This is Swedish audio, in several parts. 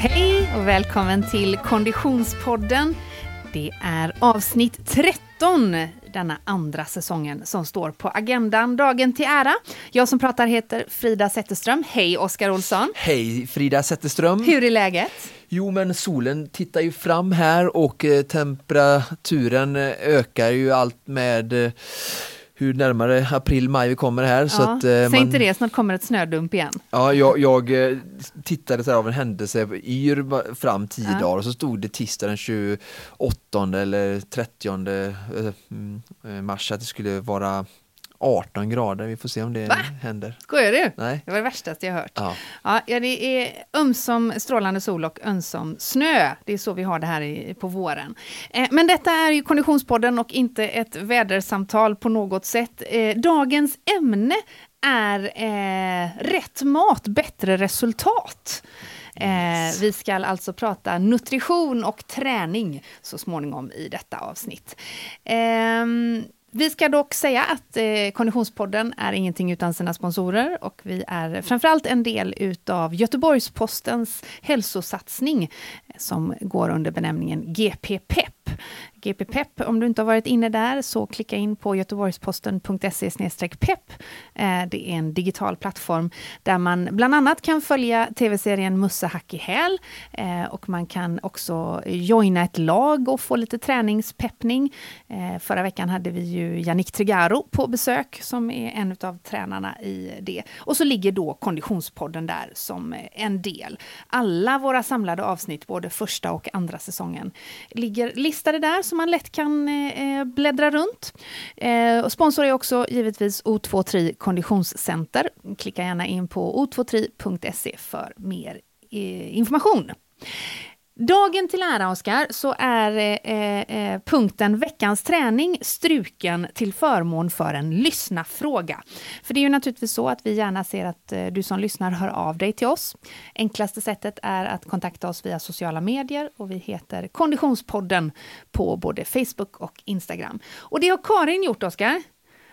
Hej och välkommen till Konditionspodden. Det är avsnitt 13 denna andra säsongen som står på agendan dagen till ära. Jag som pratar heter Frida Zetterström. Hej Oskar Olsson! Hej Frida Zetterström! Hur är läget? Jo men solen tittar ju fram här och eh, temperaturen eh, ökar ju allt med eh, hur närmare april, maj vi kommer här. Ja, så att, eh, säg man, inte det, snart kommer ett snödump igen. Ja, jag, jag eh, tittade så här av en händelse yr fram tio Ja. dagar och så stod det tisdag den 28 eller 30 eh, mm, eh, mars att det skulle vara 18 grader. Vi får se om det Va? händer. Skojar du? Nej. Det var det värstaste jag hört. Ja. Ja, det är ömsom strålande sol och ömsom snö. Det är så vi har det här i, på våren. Eh, men detta är ju Konditionspodden och inte ett vädersamtal på något sätt. Eh, dagens ämne är eh, rätt mat, bättre resultat. Eh, vi ska alltså prata nutrition och träning så småningom i detta avsnitt. Ehm, vi ska dock säga att eh, Konditionspodden är ingenting utan sina sponsorer och vi är framförallt en del utav Göteborgs-Postens hälsosatsning som går under benämningen GP Pep. GP Pep, om du inte har varit inne där så klicka in på göteborgsposten.se pep. Eh, det är en digital plattform där man bland annat kan följa tv-serien Musse hack i häl eh, och man kan också joina ett lag och få lite träningspeppning. Eh, förra veckan hade vi ju Yannick Trigaro på besök som är en av tränarna i det. Och så ligger då Konditionspodden där som en del. Alla våra samlade avsnitt, både första och andra säsongen, ligger listade där så man lätt kan eh, eh, bläddra runt. Eh, och sponsor är också givetvis O23 Konditionscenter. Klicka gärna in på o23.se för mer eh, information. Dagen till ära, Oskar, så är eh, eh, punkten veckans träning struken till förmån för en lyssnafråga. För det är ju naturligtvis så att vi gärna ser att eh, du som lyssnar hör av dig till oss. Enklaste sättet är att kontakta oss via sociala medier och vi heter Konditionspodden på både Facebook och Instagram. Och det har Karin gjort, Oskar.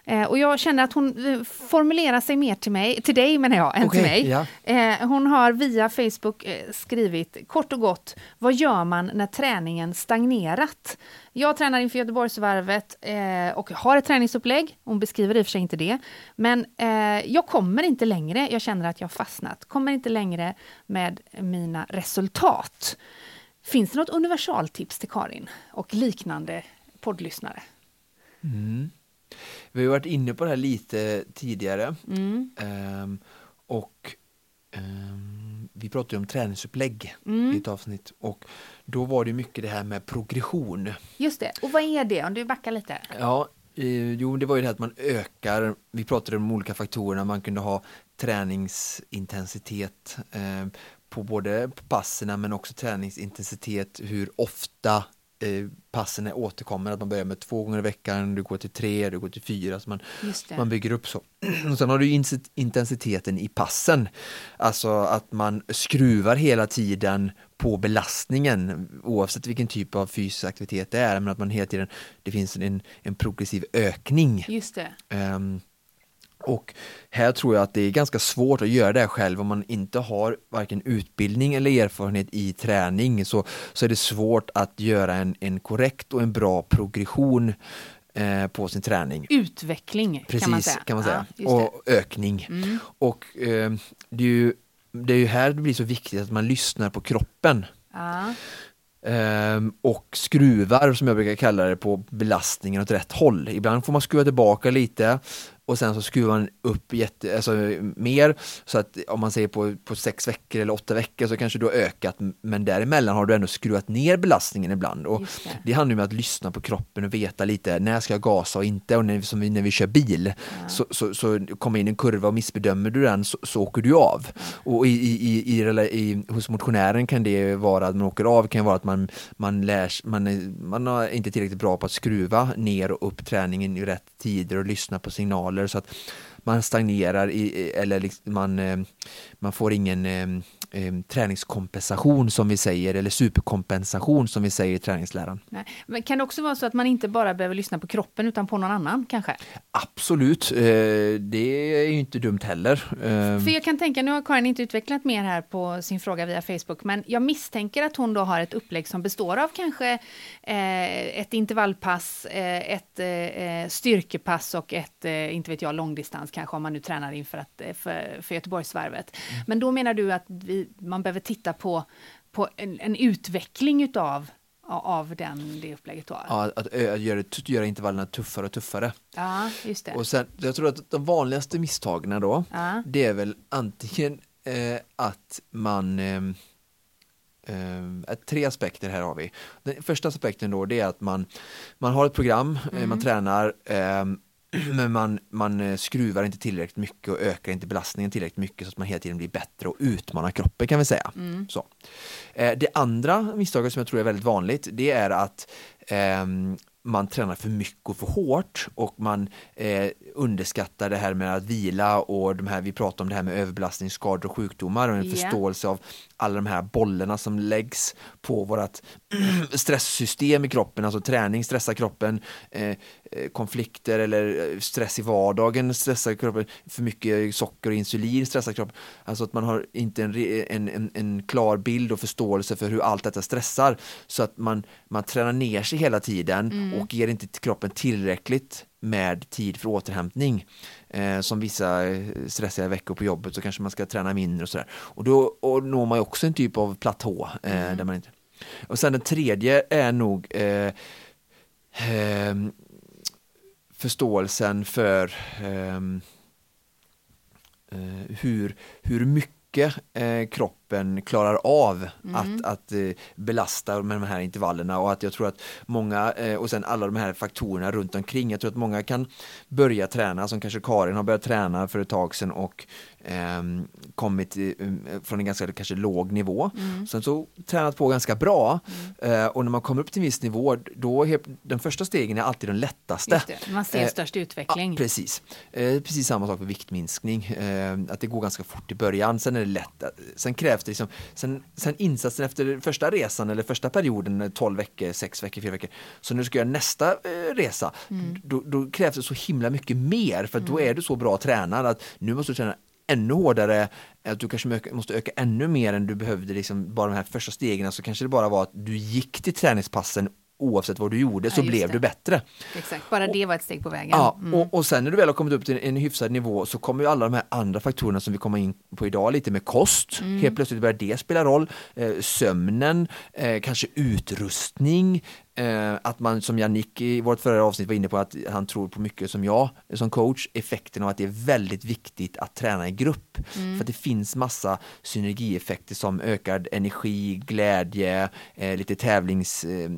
Eh, och jag känner att hon eh, formulerar sig mer till mig, till dig menar jag, än Okej, till mig. ja. Eh, hon har via Facebook skrivit kort och gott, vad gör man när träningen stagnerat? Jag tränar inför Göteborgsvarvet eh, och har ett träningsupplägg. Hon beskriver i och för sig inte det. Men eh, jag kommer inte längre. Jag känner att jag har fastnat. Kommer inte längre med mina resultat. Finns det något universaltips till Karin och liknande poddlyssnare? Vi har varit inne på det här lite tidigare. Mm. Ehm, och ehm, vi pratade om träningsupplägg Mm. i ett avsnitt och då var det mycket det här med progression. Just det. Och vad är det? Om du backar lite. Ja, eh, jo det var ju det här att man ökar, vi pratade om de olika faktorerna, man kunde ha träningsintensitet eh, på både passerna men också träningsintensitet, hur ofta eh, passen är återkommer, att man börjar med två gånger i veckan, du går till tre, du går till fyra, så man, man bygger upp så. Och sen har du intensiteten i passen, alltså att man skruvar hela tiden på belastningen oavsett vilken typ av fysisk aktivitet det är, men att man hela tiden, det finns en, en progressiv ökning. Just det. Ehm, och här tror jag att det är ganska svårt att göra det här själv om man inte har varken utbildning eller erfarenhet i träning så, så är det svårt att göra en, en korrekt och en bra progression eh, på sin träning. Utveckling Precis, kan man säga. kan man säga. Ja, och ökning. Mm. Och eh, det, är ju, det är ju här det blir så viktigt att man lyssnar på kroppen. Ja. Ehm, och skruvar, som jag brukar kalla det, på belastningen åt rätt håll. Ibland får man skruva tillbaka lite och sen så skruvar man upp jätte, alltså, mer så att om man säger på, på sex veckor eller åtta veckor så kanske du har ökat men däremellan har du ändå skruvat ner belastningen ibland. Och det. det handlar om att lyssna på kroppen och veta lite när ska jag gasa och inte och när, som vi, när vi kör bil så, så, så kommer in en kurva och missbedömer du den så, så åker du av. Och i, i, i, i, hos motionären kan det vara att man åker av, kan vara att man, man, lärs, man, man är inte tillräckligt bra på att skruva ner och upp träningen i rätt tider och lyssna på signaler så att man stagnerar i, eller liksom man, eh, man får ingen eh, eh, träningskompensation som vi säger eller superkompensation som vi säger i träningsläran. Nej. Men kan det också vara så att man inte bara behöver lyssna på kroppen utan på någon annan kanske? Absolut, det är ju inte dumt heller. För jag kan tänka, nu har Karin inte utvecklat mer här på sin fråga via Facebook, men jag misstänker att hon då har ett upplägg som består av kanske ett intervallpass, ett styrkepass och ett, inte vet jag, långdistans kanske om man nu tränar inför att, för, för Göteborgsvarvet. Mm. Men då menar du att vi, man behöver titta på, på en, en utveckling utav av den, det upplägget då? Ja, att, att göra, göra intervallerna tuffare och tuffare. Ja, just det. Och sen, jag tror att de vanligaste misstagen då, ja. det är väl antingen eh, att man eh, eh, tre aspekter här har vi. Den första aspekten då det är att man, man har ett program, eh, mm. man tränar eh, men man, man eh, skruvar inte tillräckligt mycket och ökar inte belastningen tillräckligt mycket så att man hela tiden blir bättre och utmanar kroppen kan vi säga. Mm. Så. Eh, det andra misstaget som jag tror är väldigt vanligt det är att eh, man tränar för mycket och för hårt och man eh, underskattar det här med att vila och de här, vi pratar om det här med överbelastning, skador och sjukdomar och en yeah. förståelse av alla de här bollarna som läggs på vårt stresssystem i kroppen, alltså träning stressar kroppen, eh, eh, konflikter eller eh, stress i vardagen stressar kroppen, för mycket socker och insulin stressar kroppen. Alltså att man har inte en, en, en, en klar bild och förståelse för hur allt detta stressar så att man, man tränar ner sig hela tiden mm. Och ger inte kroppen tillräckligt med tid för återhämtning. Eh, som vissa eh, stressiga veckor på jobbet så kanske man ska träna mindre och sådär. Och då och når man ju också en typ av platå. Eh, mm. där man inte... Och sen den tredje är nog eh, ehm, förståelsen för ehm, eh, hur, hur mycket eh, kroppen kroppen klarar av mm. att, att eh, belasta med de här intervallerna och att jag tror att många eh, och sen alla de här faktorerna runt omkring. Jag tror att många kan börja träna som kanske Karin har börjat träna för ett tag sedan och eh, kommit från en ganska kanske låg nivå. Mm. Sen så tränat på ganska bra mm. eh, och när man kommer upp till en viss nivå då den första stegen är alltid den lättaste. man ser eh, störst utveckling. Ja, precis. Eh, precis samma sak med viktminskning. att det går ganska fort i början, sen är det lätt. Sen krävs det liksom, sen, sen insatsen efter första resan eller första perioden, 12 veckor, 6 veckor, 4 veckor, så när du ska göra nästa eh, resa, mm. då, då, krävs det så himla mycket mer för mm. då är du så bra tränad att nu måste du träna ännu hårdare, att du kanske måste öka ännu mer än du behövde liksom bara de här första stegen, så kanske det bara var att du gick till träningspassen oavsett vad du gjorde så blev det. du bättre. Exakt, bara det var ett steg på vägen. Ja, mm. och, och sen när du väl har kommit upp till en hyfsad nivå så kommer ju alla de här andra faktorerna som vi kommer in på idag, lite med kost, mm. helt plötsligt börjar det spela roll, eh, sömnen, eh, kanske utrustning, Eh, att man som Jannik i vårt förra avsnitt var inne på att han tror på mycket som jag som coach, effekten av att det är väldigt viktigt att träna i grupp. Mm. För att det finns massa synergieffekter som ökad energi, glädje, eh, lite tävlings, eh,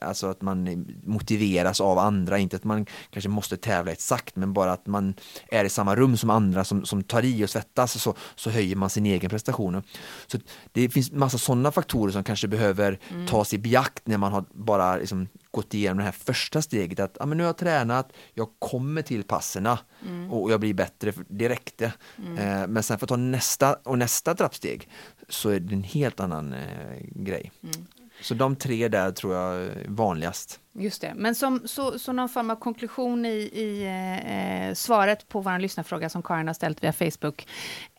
alltså att man motiveras av andra, inte att man kanske måste tävla exakt men bara att man är i samma rum som andra som, som tar i och svettas så, så höjer man sin egen prestation. Så det finns massa sådana faktorer som kanske behöver mm. tas i beakt när man har bara liksom gått igenom det här första steget att ah, men nu har jag tränat, jag kommer till passerna mm. och jag blir bättre, det räckte. Mm. Eh, men sen för att ta nästa och nästa trappsteg så är det en helt annan eh, grej. Mm. Så de tre där tror jag är vanligast. Just det, men som, så, så någon form av konklusion i, i eh, svaret på vår lyssnarfråga som Karin har ställt via Facebook.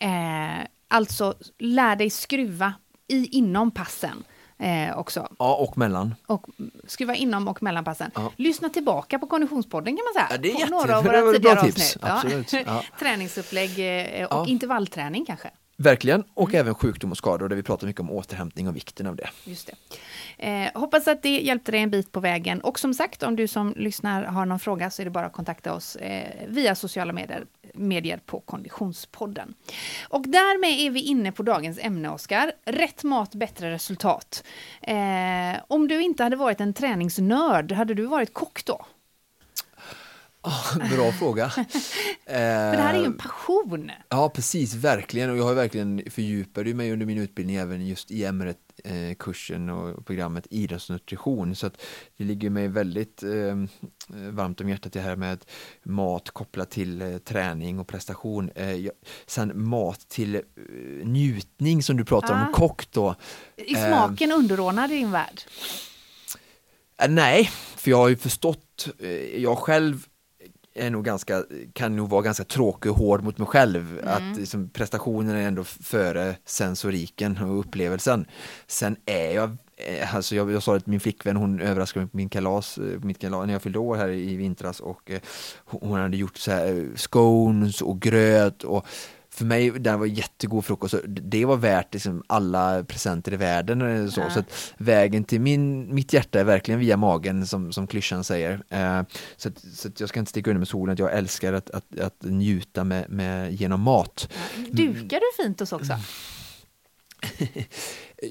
Eh, alltså, lär dig skruva i, inom passen eh, också. Ja, och mellan. Och skruva inom och mellan passen. Ja. Lyssna tillbaka på Konditionspodden kan man säga. Ja, det är jätte, några av våra tidigare avsnitt. Absolut. Ja. Träningsupplägg eh, och intervallträning kanske. Verkligen, och mm. även sjukdom och skador där vi pratar mycket om återhämtning och vikten av det. Just det. Eh, hoppas att det hjälpte dig en bit på vägen. Och som sagt, om du som lyssnar har någon fråga så är det bara att kontakta oss eh, via sociala medier, medier på Konditionspodden. Och därmed är vi inne på dagens ämne, Oskar. Rätt mat, bättre resultat. Eh, om du inte hade varit en träningsnörd, hade du varit kock då? Bra fråga. För det här är ju en eh, passion. Ja, precis, verkligen. Och jag har verkligen fördjupat mig under min utbildning även just i ämnet eh, kursen och programmet idrottsnutrition så att det ligger mig väldigt eh, varmt om hjärtat det här med mat kopplat till eh, träning och prestation. Eh, jag, sen mat till eh, njutning som du pratar ah. om, kock då. Är smaken underordnad i din värld? nej, för jag har ju förstått, jag själv är nog ganska, kan nog vara ganska tråkig och hård mot mig själv. Mm. Att liksom, prestationen är ändå före sensoriken och upplevelsen. Sen är jag eh, Alltså jag, jag sa att min flickvän hon överraskade mig på min kalas, eh, mitt kalas när jag fyllde år här i vintras och eh, hon hade gjort så här scones och gröt och för mig, det var jättegod frukost. Det var värt liksom alla presenter i världen. Så, ja. så vägen till min, mitt hjärta är verkligen via magen som, som klyschan säger. Eh, så att, så att jag ska inte sticka under med solen att jag älskar att, att, att njuta med, med, genom mat. Dukar du fint hos också?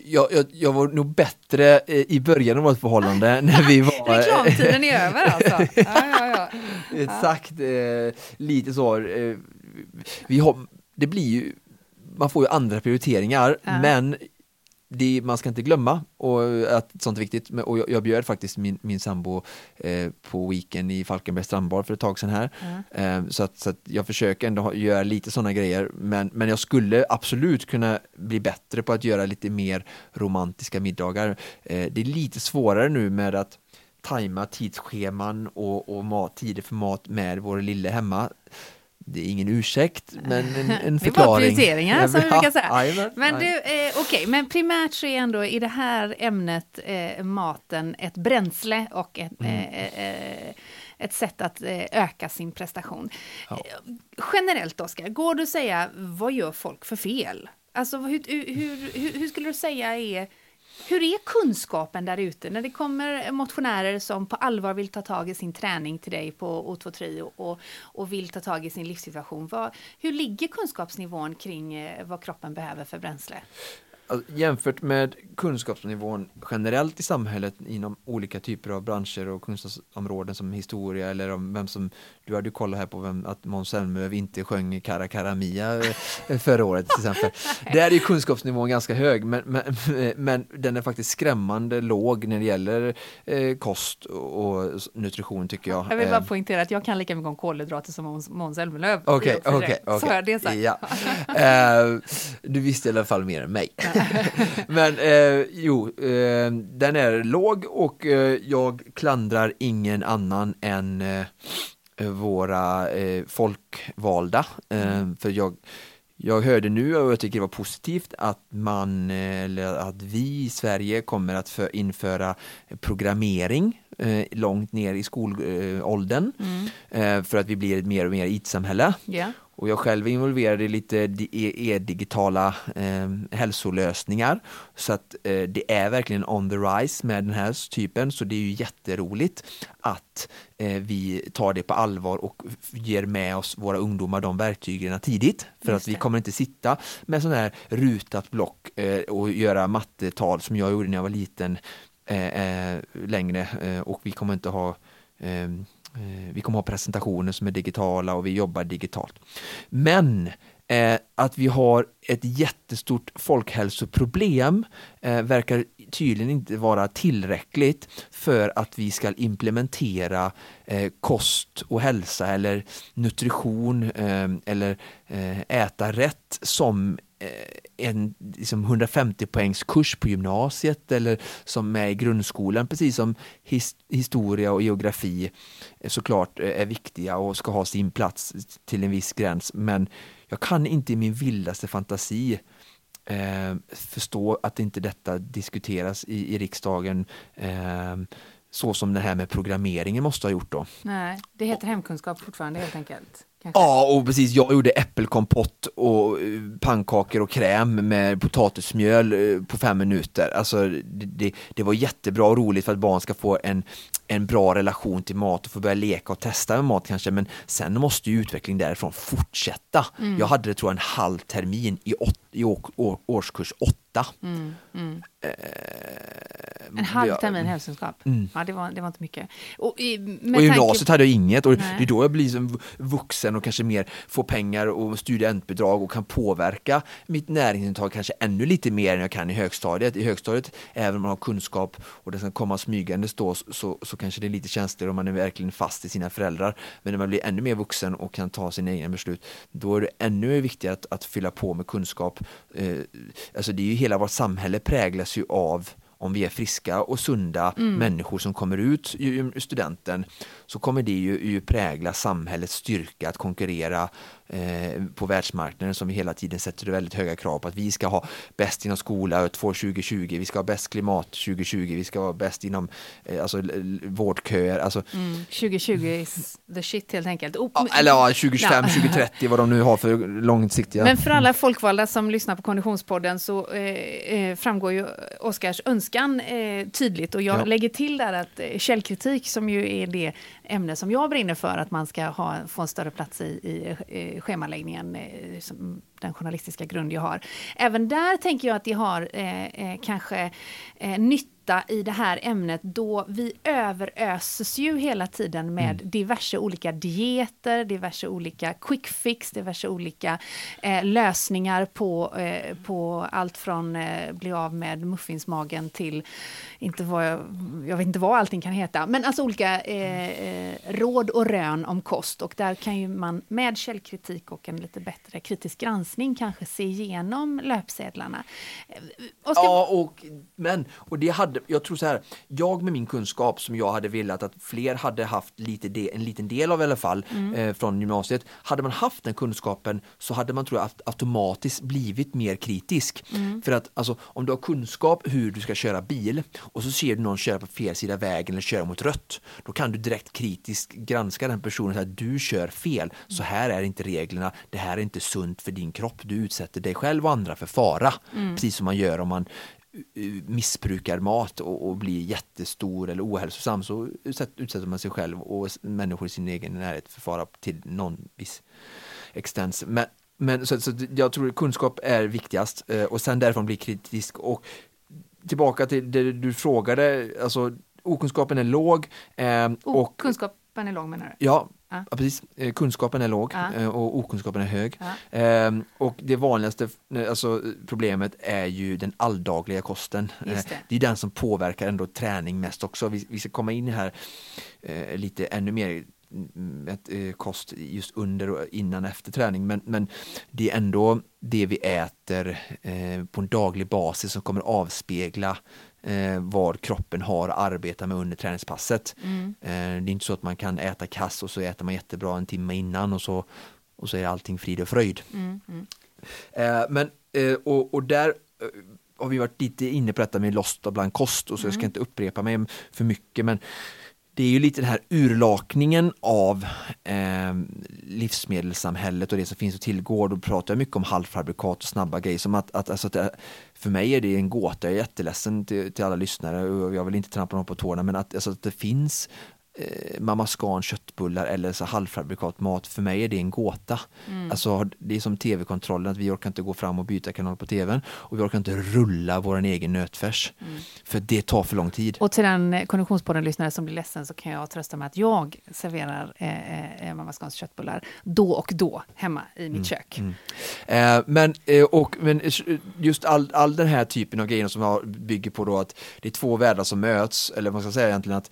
jag, jag, jag, var nog bättre eh, i början av vårt förhållande när vi var... Reklamtiden är över alltså? Ja, ja, ja. Exakt, eh, lite så. Eh, vi har, det blir ju, man får ju andra prioriteringar, ja. men det, man ska inte glömma och att sånt är viktigt. Och jag, jag bjöd faktiskt min, min sambo eh, på weekend i Falkenberg strandbar för ett tag sedan här. Mm. Eh, så, att, så att jag försöker ändå göra lite sådana grejer. Men, men jag skulle absolut kunna bli bättre på att göra lite mer romantiska middagar. Eh, det är lite svårare nu med att tajma tidsscheman och, och mat, tider för mat med vår lille hemma det är ingen ursäkt, men en, en förklaring. Det är prioriteringar som vi brukar säga. Aj, men du, eh, okej, okay, men primärt så är ändå i det här ämnet eh, maten ett bränsle och ett, mm. eh, eh ett sätt att eh, öka sin prestation. Ja. Generellt, Oskar, går det att säga vad gör folk för fel? Alltså hur, hur, hur, hur skulle du säga är hur är kunskapen där ute när det kommer motionärer som på allvar vill ta tag i sin träning till dig på O2 Trio och, och vill ta tag i sin livssituation? Vad, hur ligger kunskapsnivån kring eh, vad kroppen behöver för bränsle? Alltså, jämfört med kunskapsnivån generellt i samhället inom olika typer av branscher och kunskapsområden som historia eller om vem som, du hade ju kollat här på vem, att Måns Zelmerlöw inte sjöng Cara Cara Mia eh, förra året till exempel. Där är ju kunskapsnivån ganska hög men, men, men, den är faktiskt skrämmande låg när det gäller eh, kost och nutrition tycker jag. Jag vill bara eh. poängtera att jag kan lika mycket om kolhydrater som Måns Zelmerlöw. Okej, okej, okej. Ja. Uh, du visste i alla fall mer än mig. Men eh, jo, eh, den är låg och eh, jag klandrar ingen annan än eh, våra eh, folkvalda. Mm. För jag, jag hörde nu och jag tycker det var positivt att man, eller att vi i Sverige kommer att för, införa programmering eh, långt ner i skolåldern mm. eh, för att vi blir ett mer och mer IT-samhälle. Yeah. Och jag själv är involverad i lite e-digitala eh, hälsolösningar. Så att eh, det är verkligen on the rise med den här typen. Så det är ju jätteroligt att vi tar det på allvar och ger med oss våra ungdomar de verktygen tidigt. För att vi kommer inte sitta med sån här rutat block eh, och göra mattetal som jag gjorde när jag var liten eh, eh, längre. och vi kommer inte ha Eh, vi kommer ha presentationer som är digitala och vi jobbar digitalt. Men eh, att vi har ett jättestort folkhälsoproblem eh, verkar tydligen inte vara tillräckligt för att vi ska implementera eh, kost och hälsa eller nutrition eh, eller eh, äta rätt som eh, en liksom 150 poängs kurs på gymnasiet eller som är i grundskolan, precis som his, historia och geografi eh, såklart eh, är viktiga och ska ha sin plats till en viss gräns. Men jag kan inte i min vildaste fantasi eh, förstå att inte detta diskuteras i, i riksdagen eh, så som det här med programmeringen måste ha gjort då. Nej, det heter hemkunskap fortfarande helt enkelt. Kanske. Ja, och precis. Jag gjorde äppelkompott och eh, pannkakor och kräm med potatismjöl eh, på fem minuter. Alltså, det, det, det, var jättebra och roligt för att barn ska få en, en bra relation till mat och få börja leka och testa med mat kanske. Men sen måste ju utvecklingen därifrån fortsätta. Mm. Jag hade det tror jag en halv termin i, åt, i å, å, årskurs åtta. Mm, mm. Eh, en halv termin hälsokunskap, mm. ja, det, var, det var inte mycket. Och, i, och gymnasiet tanke... hade jag inget och Nej. det är då jag blir som vuxen och kanske mer få pengar och studentbidrag och kan påverka mitt näringsintag kanske ännu lite mer än jag kan i högstadiet. I högstadiet, även om man har kunskap och det ska komma smygandes då, så, så kanske det är lite känsligare om man är verkligen fast i sina föräldrar. Men när man blir ännu mer vuxen och kan ta sina egna beslut, då är det ännu viktigare att, att fylla på med kunskap. Eh, alltså det är ju hela vårt samhälle präglas ju av om vi är friska och sunda mm. människor som kommer ut ur studenten så kommer det ju, ju prägla samhällets styrka att konkurrera eh, på världsmarknaden som vi hela tiden sätter väldigt höga krav på att vi ska ha bäst inom skola 2020, vi ska ha bäst klimat 2020, vi ska vara bäst inom eh, alltså, vårdköer. Alltså, mm. 2020 is the shit helt enkelt. Oh, ja, eller ja, 2025, 2030 vad de nu har för långsiktiga. Men för alla folkvalda som lyssnar på Konditionspodden så eh, eh framgår ju Oskars önskan tydligt och jag ja. lägger till där att källkritik som ju är det ämne som jag brinner för, att man ska ha, få en större plats i, i schemaläggningen, eh, som den journalistiska grund jag har. Även där tänker jag att det har eh, eh, kanske eh, nytta nytta i det här ämnet då vi överöses ju hela tiden med mm. diverse olika dieter, diverse olika quick fix, diverse olika eh, lösningar på, eh, på allt från eh, bli av med muffinsmagen till inte vad jag, jag vet inte vad allting kan heta, men alltså olika eh, eh, råd och rön om kost och där kan ju man med källkritik och en lite bättre kritisk granskning kanske se igenom löpsedlarna. Eh, Oskar... Ja, och, men, och det hade hade, jag tror så här, jag med min kunskap som jag hade velat att fler hade haft lite de, en liten del av i alla fall mm. eh, från gymnasiet. Hade man haft den kunskapen så hade man tror jag automatiskt blivit mer kritisk. Mm. För att alltså, om du har kunskap hur du ska köra bil och så ser du någon köra på fel sida vägen eller köra mot rött. Då kan du direkt kritiskt granska den personen säga att du kör fel. Så här är inte reglerna. Det här är inte sunt för din kropp. Du utsätter dig själv och andra för fara. Mm. Precis som man gör om man Eh, missbrukar mat och, och, blir jättestor eller ohälsosam så utsätter man sig själv och människor i sin egen närhet för fara till någon viss extens. Men, men så, så jag tror kunskap är viktigast eh, och sen därifrån bli kritisk och tillbaka till det du frågade, alltså okunskapen är låg. Eh, och, kunskapen är låg menar du? Ja, Ja. precis. Eh, kunskapen är låg ja. Eh, och okunskapen är hög. Ja. Ehm, och det vanligaste eh, alltså, problemet är ju den alldagliga kosten. Det. det. är den som påverkar ändå träning mest också. Vi, vi ska komma in här lite ännu mer ett, eh, kost just under och innan och efter träning men, men det är ändå det vi äter eh, på en daglig basis som kommer avspegla eh, vad kroppen har att arbeta med under träningspasset. Mm. Eh, det är inte så att man kan äta kass och så äter man jättebra en timme innan och så, och så är allting frid och fröjd. Mm. Mm. Eh, men, eh, och, och där eh, har vi varit lite inne på detta med lost och bland kost och så jag ska mm. inte upprepa mig för mycket men det är ju lite den här urlakningen av eh, livsmedelssamhället och det som finns att tillgå. Då pratar jag mycket om halvfabrikat och snabba grejer. Som att, att, alltså att det, för mig är det en gåta, jag är jätteledsen till, till alla lyssnare och jag vill inte trampa någon på tårna men att, alltså att det finns eh, Mamma Scan köttbullar eller så halvfabrikat mat, för mig är det en gåta. Mm. Alltså, det är som tv-kontrollen, att vi orkar inte gå fram och byta kanal på tvn och vi orkar inte rulla vår egen nötfärs. Mm. För det tar för lång tid. Och till den Konditionspodden-lyssnare som blir ledsen så kan jag trösta med att jag serverar eh, eh, Mamma Scans köttbullar då och då hemma i mitt mm. kök. Mm. Eh, men, eh, och, men just all, all den här typen av grejer som bygger på då att det är två världar som möts, eller man ska säga egentligen att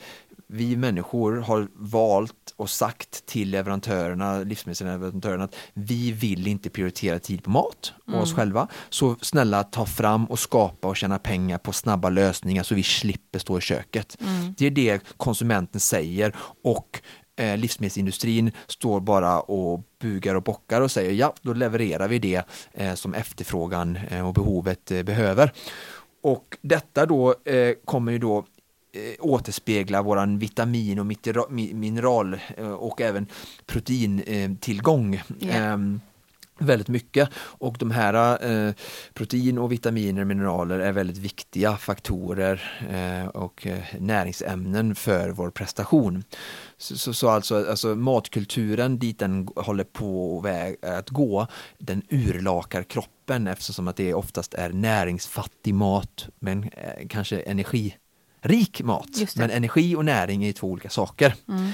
vi människor har valt och sagt till leverantörerna, livsmedelsleverantörerna att vi vill inte prioritera tid på mat och mm. oss själva. Så snälla ta fram och skapa och tjäna pengar på snabba lösningar så vi slipper stå i köket. Mm. Det är det konsumenten säger och eh, livsmedelsindustrin står bara och bugar och bockar och säger ja, då levererar vi det eh, som efterfrågan eh, och behovet eh, behöver. Och detta då eh, kommer ju då eh, återspegla våran vitamin och mineral eh, och även proteintillgång. Yeah. Väldigt mycket och de här eh, protein och vitaminer och mineraler är väldigt viktiga faktorer eh, och näringsämnen för vår prestation. Så, så, så, alltså, alltså matkulturen dit den håller på väg att gå, den urlakar kroppen eftersom att det oftast är näringsfattig mat men kanske energi rik mat. Men energi och näring är två olika saker. Mm.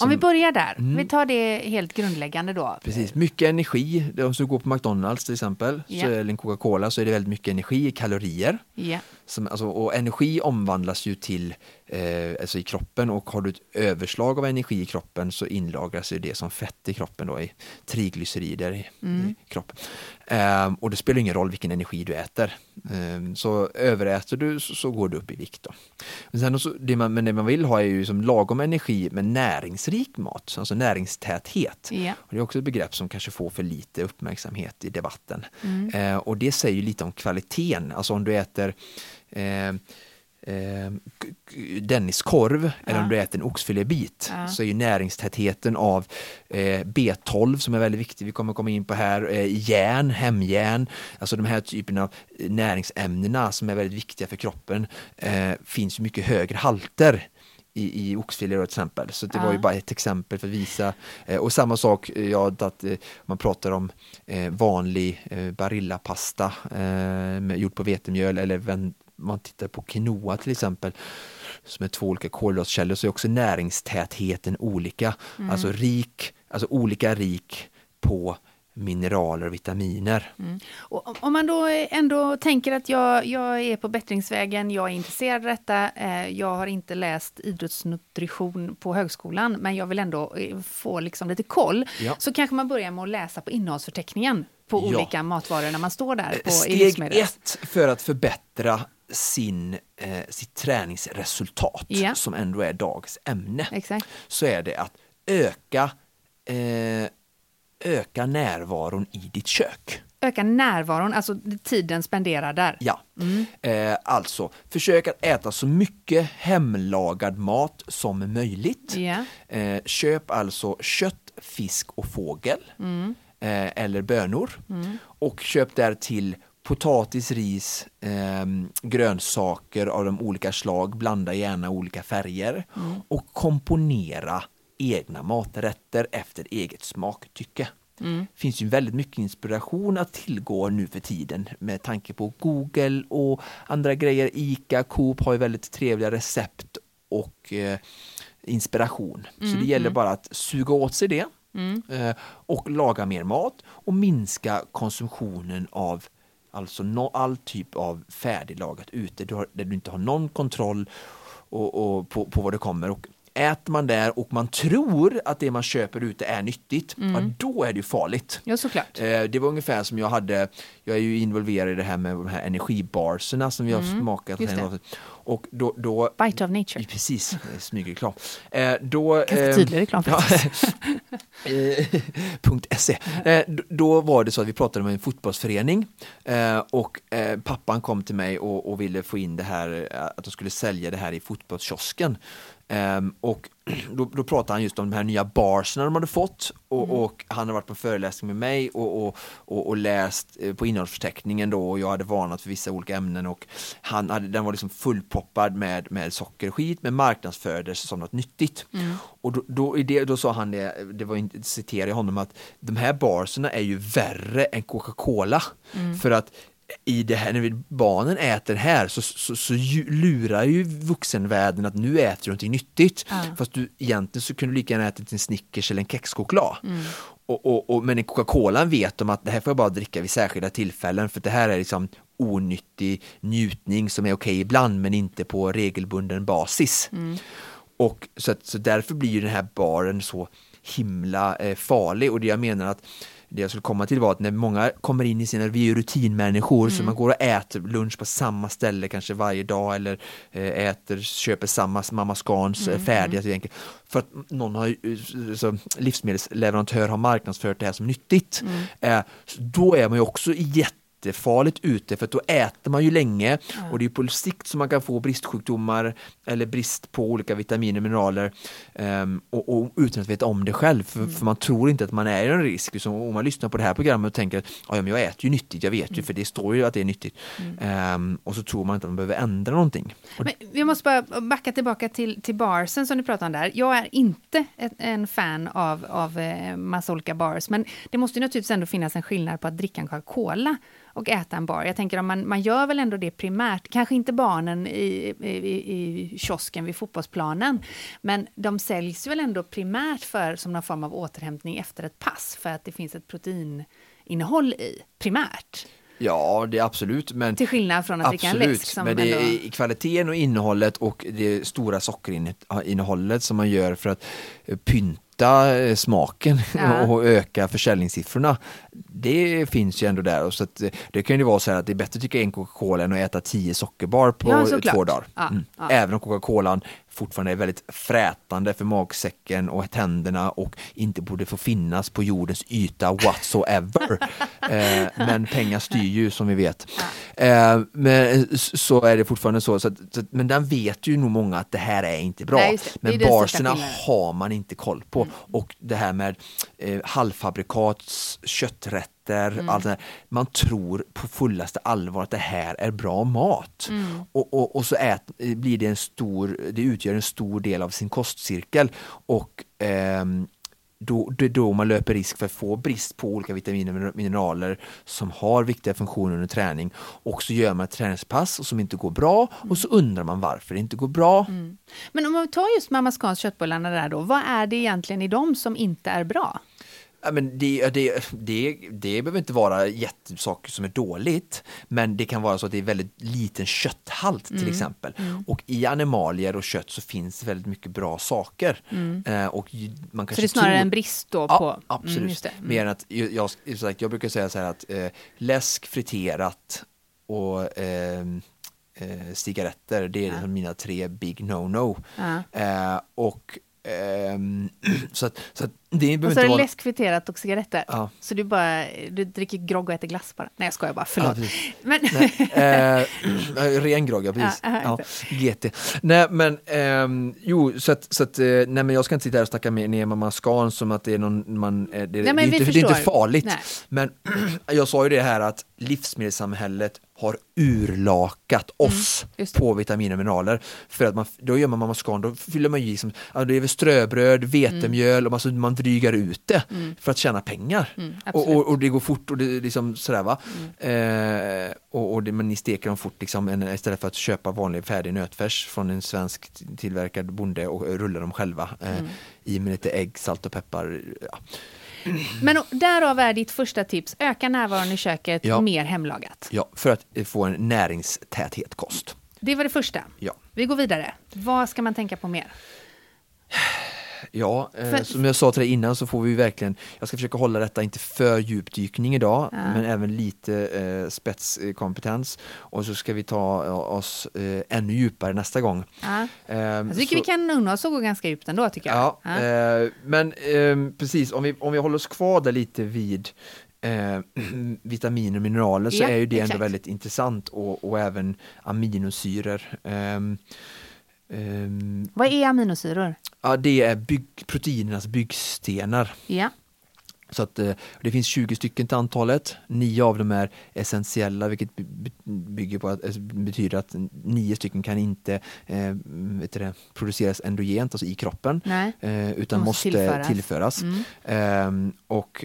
Om vi börjar där, mm. vi tar det helt grundläggande då. Precis, mycket energi. Om du går på McDonalds till exempel, yeah. så, eller Coca-Cola, så är det väldigt mycket energi i kalorier. Yeah. Som, alltså, och energi omvandlas ju till eh, alltså i kroppen och har du ett överslag av energi i kroppen så inlagras det som fett i kroppen då i triglycerider i, mm. i kroppen. Eh, och det spelar ingen roll vilken energi du äter. Eh, så överäter du så, så, går du upp i vikt. Då. Men, sen så, det man, men det man vill ha är ju som lagom energi med näringsrik mat, alltså näringstäthet. Yeah. Och det är också ett begrepp som kanske får för lite uppmärksamhet i debatten. Mm. Eh, och det säger lite om kvaliteten, alltså om du äter eh, eh, Denniskorv ja. eller om du äter en oxfilébit ja. så är ju näringstätheten av eh, B12 som är väldigt viktig, vi kommer komma in på här, eh, järn, hemjärn, alltså de här typerna av näringsämnena som är väldigt viktiga för kroppen eh, finns mycket högre halter i, i oxfilé till exempel. Så det ja. var ju bara ett exempel för att visa. Eh, och samma sak, eh, ja, att eh, man pratar om eh, vanlig eh, barillapasta eh, gjord på vetemjöl eller man tittar på quinoa till exempel, som är två olika kolhydratkällor, så är också näringstätheten olika. Mm. Alltså rik, alltså olika rik på mineraler och vitaminer. Mm. Och om man då ändå tänker att jag, jag är på bättringsvägen, jag är intresserad av detta, eh, jag har inte läst idrottsnutrition på högskolan, men jag vill ändå eh, få liksom lite koll, ja. så kanske man börjar med att läsa på innehållsförteckningen på ja. olika matvaror när man står där på Steg ett för att förbättra sin, eh, sitt träningsresultat, ja. som ändå är dagens ämne, Exakt. så är det att öka, eh, öka närvaron i ditt kök. Öka närvaron, alltså tiden spenderad där? Ja, mm. eh, alltså försök att äta så mycket hemlagad mat som möjligt. Yeah. Köp alltså kött, fisk och fågel. Mm. Eh, eller bönor. Mm. Och köp därtill potatis, ris, eh, grönsaker av de olika slag, blanda gärna olika färger mm. och komponera egna maträtter efter eget smaktycke. Mm. finns ju väldigt mycket inspiration att tillgå nu för tiden med tanke på Google och andra grejer. ICA, Coop har ju väldigt trevliga recept och eh, inspiration. Mm, Så det gäller mm. bara att suga åt sig det mm. eh, och laga mer mat och minska konsumtionen av Alltså no, all typ av färdiglagat ute där du inte har någon kontroll och, och på, på vad det kommer. Och äter man där och man tror att det man köper ute är nyttigt, mm. ja, då är det ju farligt. Ja, såklart. Eh, det var ungefär som jag hade, jag är ju involverad i det här med de här energibarserna som vi har mm. smakat. Och då, då, Bite of nature. Precis, smygreklam. Eh, då, Ganska tydlig reklam. Ja, .se. Eh, då var det så att vi pratade med en fotbollsförening eh, och eh, pappan kom till mig och, och, ville få in det här, att de skulle sälja det här i fotbollskiosken. Um, och då, då pratade han just om de här nya barsen de hade fått och, mm. och han har varit på föreläsning med mig och, och, och, och läst eh, på innehållsförteckningen då och jag hade varnat för vissa olika ämnen och han hade, den var liksom fullproppad med, med socker och skit men marknadsfördes som något nyttigt. Mm. Och då, då, det, då sa han det, det var inte, citerar jag honom att de här barserna är ju värre än Coca-Cola mm. för att i det här, när barnen äter här så, så, så lurar ju vuxenvärlden att nu äter du någonting nyttigt. Ja. Fast du egentligen så kunde du lika gärna ätit en Snickers eller en kexchoklad. Mm. Och, och, och, men i Coca-Cola vet de att det här får jag bara dricka vid särskilda tillfällen för det här är liksom onyttig njutning som är okej okay ibland men inte på regelbunden basis. Mm. Och så, så därför blir den här baren så himla eh, farlig och det jag menar att det jag skulle komma till var att när många kommer in i sina, vi är ju rutinmänniskor mm. så man går och äter lunch på samma ställe kanske varje dag eller eh, äter, köper samma Mamma Scans eh, mm. färdiga till enkelt. För att någon har, eh, så livsmedelsleverantör har marknadsfört det här som nyttigt. Mm. då är man ju också jätte jättefarligt ute för då äter man ju länge ja. och det är på sikt som man kan få bristsjukdomar eller brist på olika vitaminer och mineraler um, och, och, utan att veta om det själv för, mm. för, man tror inte att man är i en risk. Så om man lyssnar på det här programmet och tänker att ja, men jag äter ju nyttigt, jag vet ju mm. för det står ju att det är nyttigt mm. um, och så tror man inte att man behöver ändra någonting. Men vi måste bara backa tillbaka till, till barsen som du pratade om där. Jag är inte ett, en fan av, av eh, massa olika bars men det måste ju naturligtvis ändå finnas en skillnad på att dricka en Coca-Cola och äta en bar. Jag tänker om man, man gör väl ändå det primärt, kanske inte barnen i, i, i kiosken vid fotbollsplanen, men de säljs väl ändå primärt för som någon form av återhämtning efter ett pass för att det finns ett proteininnehåll i, primärt. Ja, det är absolut. Men, Till skillnad från att dricka en läsk. Som men det är ändå... kvaliteten och innehållet och det stora sockerinnehållet som man gör för att eh, pynta eh, smaken Ja. och öka försäljningssiffrorna. Det finns ju ändå där. Och så att eh, det kan ju vara så här att det är bättre att dricka en Coca-Cola än att äta tio sockerbar på Ja, två dagar. Ja, Mm. ja. Även om Coca-Colan fortfarande är väldigt frätande för magsäcken och tänderna och inte borde få finnas på jordens yta whatsoever. eh, men pengar styr ju som vi vet. Eh, men så är det fortfarande så. så, att, så att, men den vet ju nog många att det här är inte bra. Nej, det. Det men största barserna har man inte koll på. Och det här med eh, halvfabrikats, kötträtter, Mm. allt det här. Man tror på fullaste allvar att det här är bra mat. Mm. Och, och, och så ät, blir det en stor, det utgör en stor del av sin kostcirkel. Och ehm, då, det är då man löper risk för att få brist på olika vitaminer och mineraler som har viktiga funktioner under träning. Och så gör man ett träningspass och som inte går bra och så undrar man varför det inte går bra. Men om man tar just Mamma Scans köttbullarna där då, vad är det egentligen i dem som inte är bra? Ja, men det, det, det, det behöver inte vara jättesaker som är dåligt, men det kan vara så att det är väldigt liten kötthalt till exempel. Och i animalier och kött så finns väldigt mycket bra saker. Eh, och man Så kanske det är snarare tror- en brist då Ja, på... absolut. Mm, det. Mm. Mer än att, jag, jag, jag brukar säga så här att eh, läsk, friterat och ehm, eh, cigaretter, det är liksom mina tre big no-no. Ja. Eh, och ehm, så, att, så att det Och behöver så är inte det vara... läsk, friterat och cigaretter. Ja. Så du bara du dricker grogg och äter glass bara? Nej, jag skojar bara. Förlåt. Ja. Men, Eh, ren grogg, ja precis. Ja, Ja, ja, GT. Nej men, ehm, jo, så att, så att eh, nej men jag ska inte sitta här och snacka med, ner Mamma Scan som att det är någon, man, eh, det, det, men är inte, det är inte farligt. Nej. Men jag sa ju det här att livsmedelssamhället har urlakat oss Mm, just det. på vitaminer och mineraler. För att man, då gör man Mamma Scan, då fyller man i liksom, det är väl ströbröd, vetemjöl och man, så man drygar ut det för att tjäna pengar. Mm, och, och, och det går fort och det liksom sådär va. Eh, och, och det, men ni steker dem fort liksom, en, istället för att köpa vanlig färdig nötfärs från en svensk tillverkad bonde och rulla dem själva. Eh, I med lite ägg, salt och peppar. Ja. Men därav är ditt första tips, öka närvaron i köket, Ja. mer hemlagat. ja, för att eh, få en näringstäthet kost. Det var det första. Ja. Vi går vidare. Vad ska man tänka på mer? Ja, eh, För- som jag sa till dig innan så får vi verkligen, jag ska försöka hålla detta inte för djupdykning idag, Ja. men även lite eh, spetskompetens. Och så ska vi ta eh, oss eh, ännu djupare nästa gång. Ja. Eh, Jag tycker så- vi kan unna oss att gå ganska djupt ändå, tycker jag. Ja, Ja. Eh, men eh, precis, om vi, om vi håller oss kvar där lite vid eh, vitaminer och mineraler så Ja, är ju det ändå exakt. väldigt intressant och, och även aminosyror. Ehm, ehm, Vad är aminosyror? Ja, det är bygg, proteinernas byggstenar. Ja. Så att, eh, det finns 20 stycken till antalet. Nio av dem är essentiella vilket by- by- bygger på att, eh, betyder att nio stycken kan inte eh, det, produceras endogent, alltså i kroppen. Eh, utan måste måste, tillföras. tillföras. Mm. Ehm, och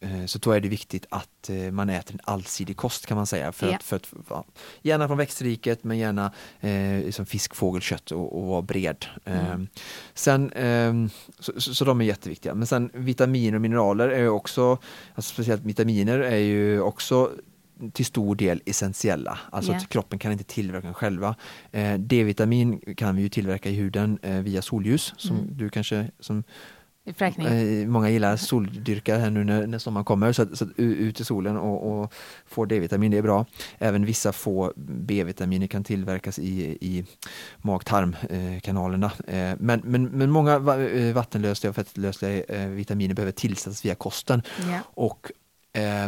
eh, så då är det viktigt att eh, man äter en allsidig kost kan man säga. För Ja. att, för att, gärna från växtriket men gärna eh, som fisk, fågel, kött och, och vara bred. Mm. Ehm, sen, ehm, så, så, de är jätteviktiga. Men sen vitaminer och mineraler är också, alltså speciellt vitaminer är ju också till stor del essentiella, alltså Ja. att kroppen kan inte tillverka den själva. Eh, D-vitamin kan vi ju tillverka i huden eh, via solljus, som Mm. du kanske, som I förräkning. eh, många gillar, soldyrka här nu när, när sommaren kommer, så, att- så att ut i solen och, och få D-vitamin, det är bra. Även vissa få B-vitaminer kan tillverkas i, i mag-tarmkanalerna. Eh, men, men, men många eh, vattenlösliga och fettlösliga vitaminer behöver tillsättas via kosten. Ja. Och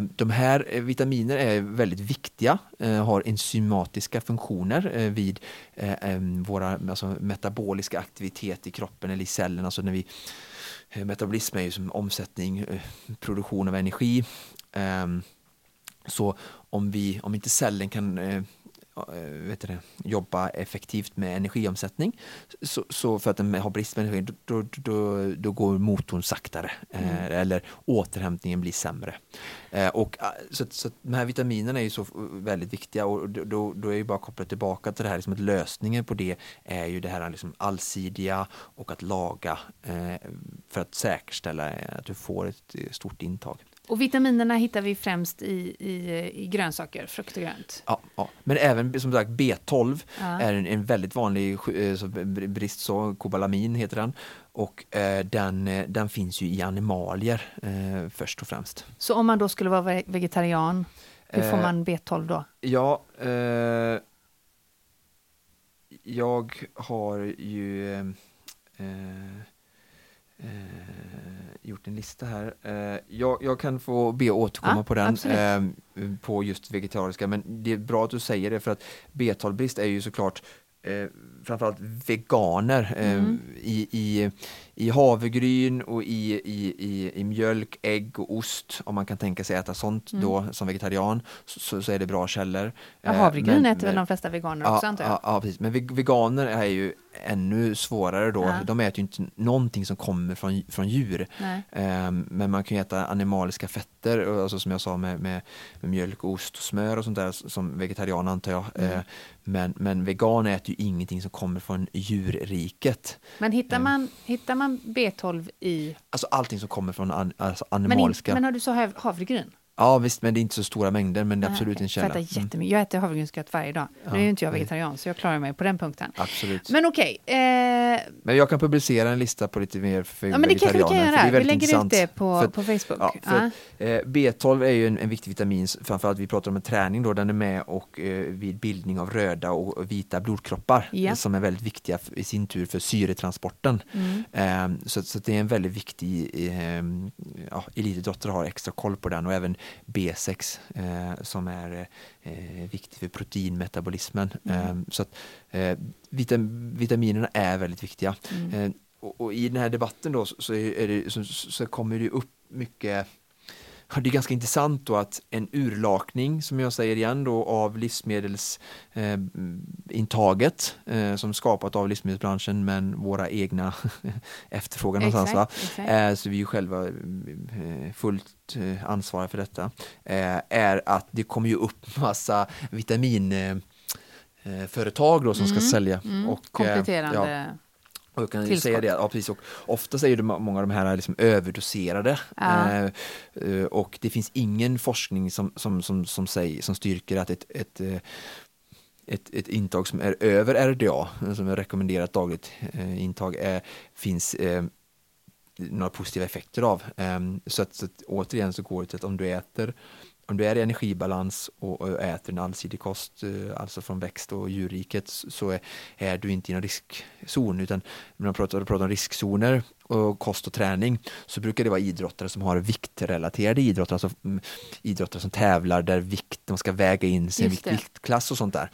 de här eh, vitaminer är väldigt viktiga, har enzymatiska funktioner vid våra alltså, metaboliska aktivitet i kroppen eller i cellen. Alltså när vi, Eh, metabolism är ju som omsättning, eh, produktion av energi. Ehm, så om, vi, om inte cellen kan eh, vet du, jobba effektivt med energiomsättning. Så, så för att den har brist på energi, då, då, då, går motorn saktare mm. eller återhämtningen blir sämre. och, så, så de här vitaminerna är ju så väldigt viktiga och då, då är ju bara kopplat tillbaka till det här, liksom att lösningen på det är ju det här liksom allsidiga och att laga för att säkerställa att du får ett stort intag. Och vitaminerna hittar vi främst i, i, i grönsaker, frukt och grönt. Ja, ja. men även som sagt B12 ja. är en, en, väldigt vanlig eh, så, brist, så kobalamin heter den. Och eh, den, eh, den finns ju i animalier eh, först och främst. Så om man då skulle vara vegetarian, hur får eh, man B12 då? Ja, jag har ju gjort en lista här. Eh, jag, jag, kan få be återkomma ah, på den, eh, på just vegetariska, men det är bra att du säger det för att B12-brist är ju såklart eh, framförallt veganer eh, mm. i, i, i havregryn och i, i, i, i, mjölk, ägg och ost. Om man kan tänka sig äta sånt mm. då som vegetarian så, så är det bra källor. Ja, havregryn men, äter väl de flesta veganer också antar jag? Ja, ja, precis. Men veganer är ju ännu svårare då. Ja. De äter ju inte någonting som kommer från, från djur. Um, men man kan ju äta animaliska fetter, alltså som jag sa med, med, med, mjölk, ost och smör och sånt där som vegetarian antar jag. Mm. Uh, men, men vegan äter ju ingenting som kommer från djurriket. Men hittar man, um, hittar man B12 i? Alltså allting som kommer från an, alltså animaliska. Men, in, men har du så havregryn? Ja visst, men det är inte så stora mängder, men det är absolut en källa. Jag äter, jättemycket. jag äter havregrynsgröt varje dag. Ja, nu är ju inte jag vegetarian, så jag klarar mig på den punkten. Absolut. Men okej. Okay, eh... Men jag kan publicera en lista på lite mer för ja, men det kanske vi kan göra. Vi lägger intressant. ut det på, för, på Facebook. Ja, för, eh, B12 är ju en, en, viktig vitamin, framförallt vi pratar om en träning då, den är med och eh, vid bildning av röda och vita blodkroppar ja. som är väldigt viktiga i sin tur för syretransporten. Mm. Eh, så, så det är en väldigt viktig, eh, ja, elitidrottare har extra koll på den och även B6 eh, som är eh, viktig för proteinmetabolismen. Mm. Eh, så att, eh, vitam vitaminerna är väldigt viktiga. Mm. Eh, och, och, i den här debatten då så, är det, så, så kommer det upp mycket det är ganska intressant då att en urlakning, som jag säger igen då, av livsmedelsintaget eh, eh, som skapat av livsmedelsbranschen men våra egna efterfrågan någonstans. Va? Eh, så vi är ju själva eh, fullt eh, ansvariga för detta. Eh, är att det kommer ju upp massa vitaminföretag då som mm. ska sälja. Mm. Och, Kompletterande ja, och jag kan säga det, ja, precis, och oftast är ju många av de här liksom överdoserade ja. eh, eh och det finns ingen forskning som, som, som, som, säger, som styrker att ett, ett eh, ett, ett intag som är över RDA, som är rekommenderat dagligt eh, intag, är, finns eh, några positiva effekter av. Eh, så, att, så att, återigen så går det till att om du äter om du är i energibalans och äter en allsidig kost, eh, alltså från växt och djurriket, så är, är du inte i någon riskzon. Utan när man pratar, pratar om riskzoner och kost och träning så brukar det vara idrottare som har viktrelaterade idrotter, alltså mm, idrottare som tävlar där vikt, de ska väga in sin vikt, viktklass och sånt där.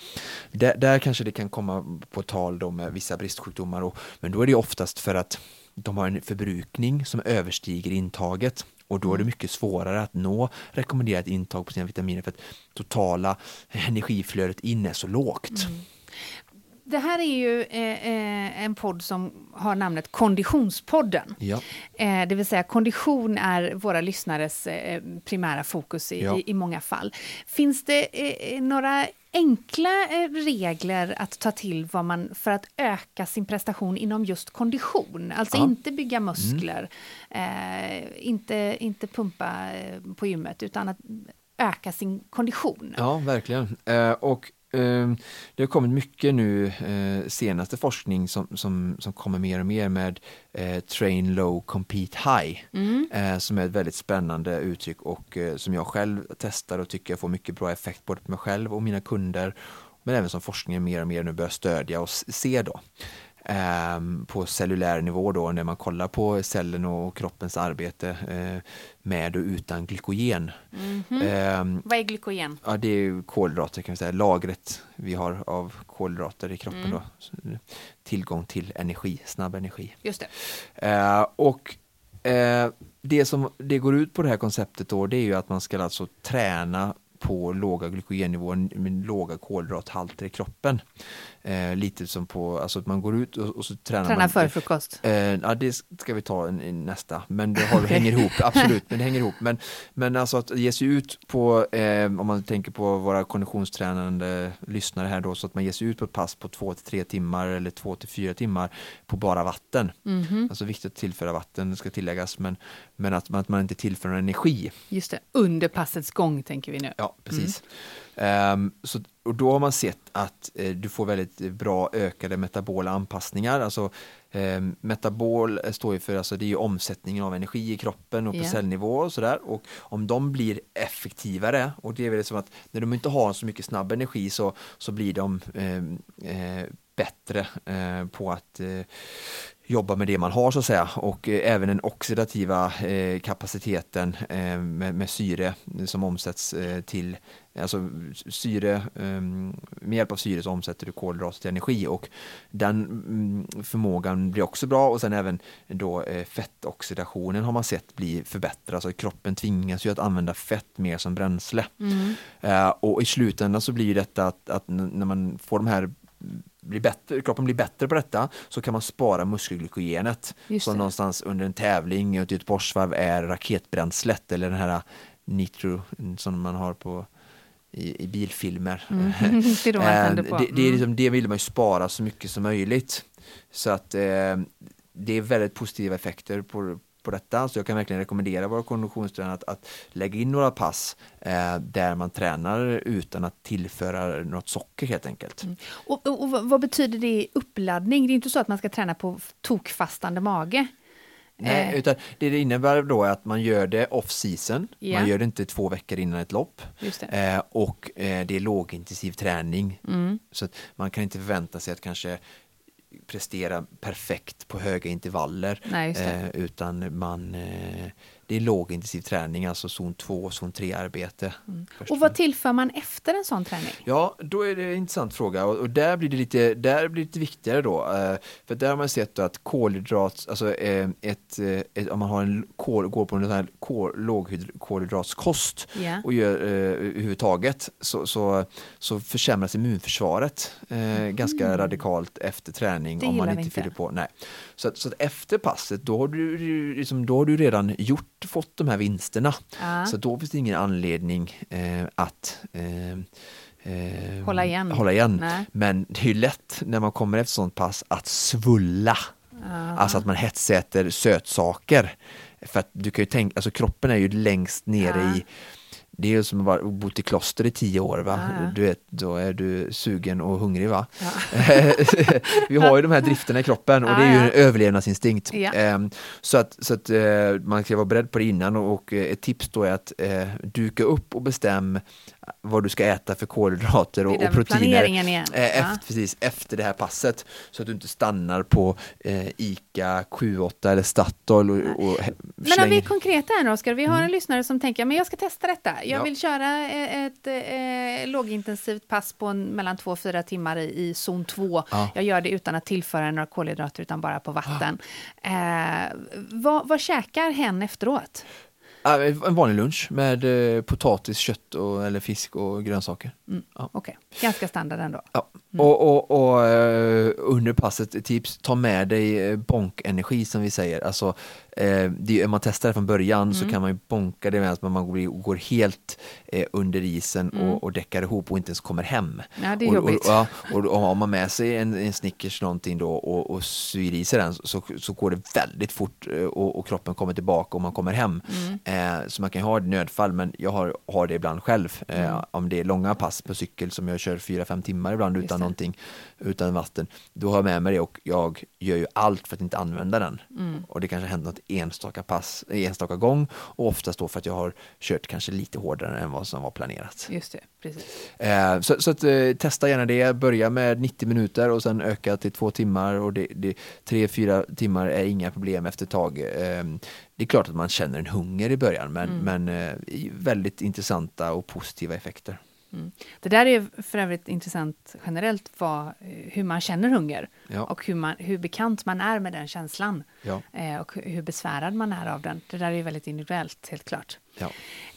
där. Där kanske det kan komma på tal då med vissa bristsjukdomar, och, men då är det oftast för att de har en förbrukning som överstiger intaget och då är det mm. mycket svårare att nå rekommenderat intag på sina vitaminer för att totala energiflödet in är så lågt. Mm. Det här är ju eh, eh, en podd som har namnet Konditionspodden. Ja. Eh, det vill säga kondition är våra lyssnares eh, primära fokus i, ja. i, i, många fall. Finns det eh, några enkla eh, regler att ta till vad man, för att öka sin prestation inom just kondition. Alltså ja. inte bygga muskler, mm. eh, inte, inte pumpa eh, på gymmet, utan att öka sin kondition. Ja, verkligen. Eh, och det har kommit mycket nu, eh, senaste forskning som, som, som kommer mer och mer med eh, train low, compete high, mm. eh, som är ett väldigt spännande uttryck och eh, som jag själv testar och tycker får mycket bra effekt både på mig själv och mina kunder, men även som forskningen mer och mer nu börjar stödja och se då. Ehm, på cellulär nivå då när man kollar på cellen och kroppens arbete eh, med och utan glykogen. Mm -hmm. Vad är glykogen? Ja, det är kolhydrater kan vi säga, lagret vi har av kolhydrater i kroppen mm. då. Tillgång till energi, snabb energi. Just det. Eh, och det som det går ut på det här konceptet då, det är ju att man ska alltså träna på på låga glykogennivåer med låga kolhydrathalter i kroppen. Eh, lite som på, alltså att man går ut och, och så tränar Träna man. före frukost. Eh, ja, det ska vi ta i nästa, men det har, hänger ihop, absolut, men det hänger ihop. Men, men alltså att ge sig ut på, eh, om man tänker på våra konditionstränande lyssnare här då, så att man ger sig ut på ett pass på två till tre timmar eller två till fyra timmar på bara vatten. Mhm. Alltså viktigt att tillföra vatten ska tilläggas, men, men att, man, att man inte tillför någon energi. Just det, under passets gång tänker vi nu. Ja, precis. Ehm, så, och då har man sett att eh, du får väldigt bra ökade metabola anpassningar. Alltså, ehm, metabol står ju för alltså, det är omsättningen av energi i kroppen och på Ja. cellnivå och sådär. Och om de blir effektivare, och det är väl som att när de inte har så mycket snabb energi så, så blir de ehm, eh, bättre eh, på att eh, jobba med det man har så att säga och eh, även den oxidativa eh, kapaciteten eh, med, med syre som omsätts till Alltså syre, eh, med hjälp av syre så omsätter du kolhydrater till energi och den mm, förmågan blir också bra och sen även då fettoxidationen har man sett bli förbättrad. Alltså kroppen tvingas ju att använda fett mer som bränsle. Mm. Och i slutändan så blir detta att, att när man får de här blir bättre, kroppen blir bättre på detta så kan man spara muskelglykogenet som någonstans under en tävling och ett Göteborgsvarv är raketbränslet eller den här nitro som man har på i, i bilfilmer. Mm. Det är man Eh, på. det, det, är Mm. liksom, det vill man ju spara så mycket som möjligt. Så att eh, det är väldigt positiva effekter på, på detta. Så jag kan verkligen rekommendera våra konditionstränare att, att lägga in några pass eh, där man tränar utan att tillföra något socker helt enkelt. Och, och, och vad- betyder det i uppladdning? Det är inte så att man ska träna på tokfastande mage. Nej, Eh, utan det det innebär då att man gör det off season. Ja. Man gör det inte två veckor innan ett lopp. Eh, och eh, det är lågintensiv träning. Mm. Så man kan inte förvänta sig att kanske prestera perfekt på höga intervaller. Nej. Eh, utan man, eh, det är lågintensiv träning, alltså zon 2 och zon 3 arbete. först Och vad tillför man efter en sån träning? Ja, då är det en intressant fråga och, och där blir det lite, där blir det lite viktigare då. Eh, för där har man sett att kolhydrat, alltså eh, ett, eh, ett, om man har en kol, går på en sån här kol, lågkolhydratskost Ja. och gör eh, överhuvudtaget så, så, så försämras immunförsvaret eh, ganska radikalt efter träning Mm. Det om man inte, inte. fyller på. Nej. Så, att, så att efter passet då har du, liksom, då har du redan gjort, fått de här vinsterna. Ja. Så då finns det ingen anledning eh, att eh, eh, Hålla igen. hålla igen. Nej. Men det är ju lätt när man kommer efter sånt pass att svulla. Ja. Alltså att man hetsäter sötsaker. För att du kan ju tänka, alltså kroppen är ju längst nere Ja. i det är som att vara- bott i kloster i tio år va? Ja, ja. Du vet, då är du sugen och hungrig va? Ja. Vi har ju de här drifterna i kroppen och det är ju en överlevnadsinstinkt. Ehm, Så att, så att eh, man ska vara beredd på det innan och, ett tips då är att eh, duka upp och bestäm vad du ska äta för kolhydrater och, och proteiner igen. eh, Ja. efter, precis, efter det här passet så att du inte stannar på eh, ICA, Q8 eller Statoil och, och Men om vi är konkreta här nu, Oskar, vi har en lyssnare som tänker men jag ska testa detta. Jag Ja. vill köra eh, ett eh, lågintensivt pass på en, mellan två och fyra timmar i, i zon 2. Ja. Jag gör det utan att tillföra några kolhydrater utan bara på vatten. Eh, vad, vad käkar hen efteråt? Ja, en vanlig lunch med eh, potatis, kött och, eller fisk och grönsaker. Ja. Okej, ganska standard ändå. Ja. Och, och, och eh, under passet, tips, ta med dig eh, bonkenergi som vi säger. Alltså, det, om man testar det från början så kan man ju bonka det medan man går, går helt eh, under isen och, och däckar ihop och inte ens kommer hem. Ja, det är och, jobbigt. Och, och, och har man med sig en, en Snickers någonting då och, och syr i sig den så, så går det väldigt fort eh, och, kroppen kommer tillbaka och man kommer hem. Eh, så man kan ha ett nödfall men jag har, har det ibland själv. Eh, Om det är långa pass på cykel som jag kör 4-5 timmar ibland Just utan det. någonting, utan vatten. Då har jag med mig det och jag gör ju allt för att inte använda den. Mm. Och det kanske händer något enstaka pass, enstaka gång och oftast då för att jag har kört kanske lite hårdare än vad som var planerat. Just det, precis. Eh, så så att, eh, testa gärna det, börja med 90 minuter och sen öka till två timmar och det, det, tre, fyra timmar är inga problem efter ett tag. Eh, det är klart att man känner en hunger i början men, men eh, väldigt intressanta och positiva effekter. Mm. Det där är för övrigt intressant generellt vad, eh, hur man känner hunger Ja. och hur, man, hur bekant man är med den känslan Ja. eh, och hur besvärad man är av den. Det där är väldigt individuellt, helt klart. Ja.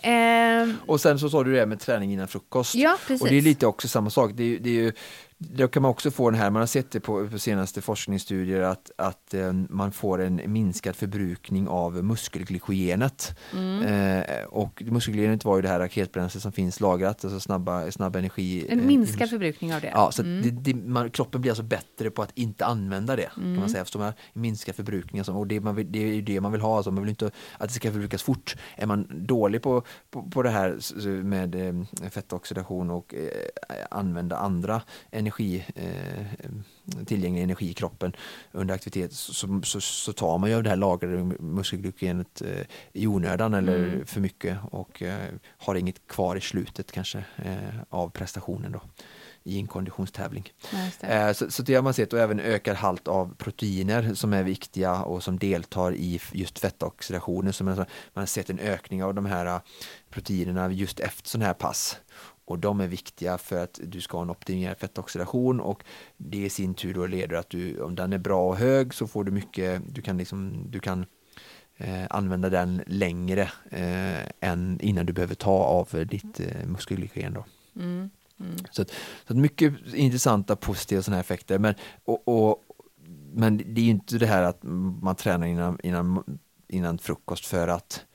Eh, Och sen så sa du det med träning innan frukost. ja, precis. Och det är lite också samma sak. Det är, det är ju, då kan man också få den här, man har sett det på, på senaste forskningsstudier att, att eh, man får en minskad förbrukning av muskelglykogenet. Mm. Eh, och muskelglykogenet var ju det här raketbränslet som finns lagrat, alltså snabba, snabb energi. En eh, minskad förbrukning av det. Ja, så Mm. det, det, man, kroppen blir alltså bättre på att inte använda det. kan man säga, eftersom man minskar förbrukningen. Och det, man vill, det är det man vill ha, alltså, man vill inte att det ska förbrukas fort. Är man dålig på, på, på det här med eh, fettoxidation och eh, använda andra energi, eh, tillgänglig energi i kroppen under aktivitet så, så, så tar man ju av det här lagrade muskelglykogenet i onödan eller Mm. för mycket och har inget kvar i slutet kanske av prestationen då i en konditionstävling. Ja. Eh, så, så det har man sett och även ökad halt av proteiner som är viktiga och som deltar i just fettoxidationen. Så man, man har sett en ökning av de här eh, proteinerna just efter sådana här pass. Och de är viktiga för att du ska ha en optimerad fettoxidation och det i sin tur då leder att du, om den är bra och hög så får du mycket, du kan liksom, du kan eh, använda den längre eh, än innan du behöver ta av ditt eh, muskelglykogen då. Mm. Mm. Så att, så att mycket intressanta positiva sådana här effekter. Men, och, och, men det är ju inte det här att man tränar innan, innan, innan frukost för att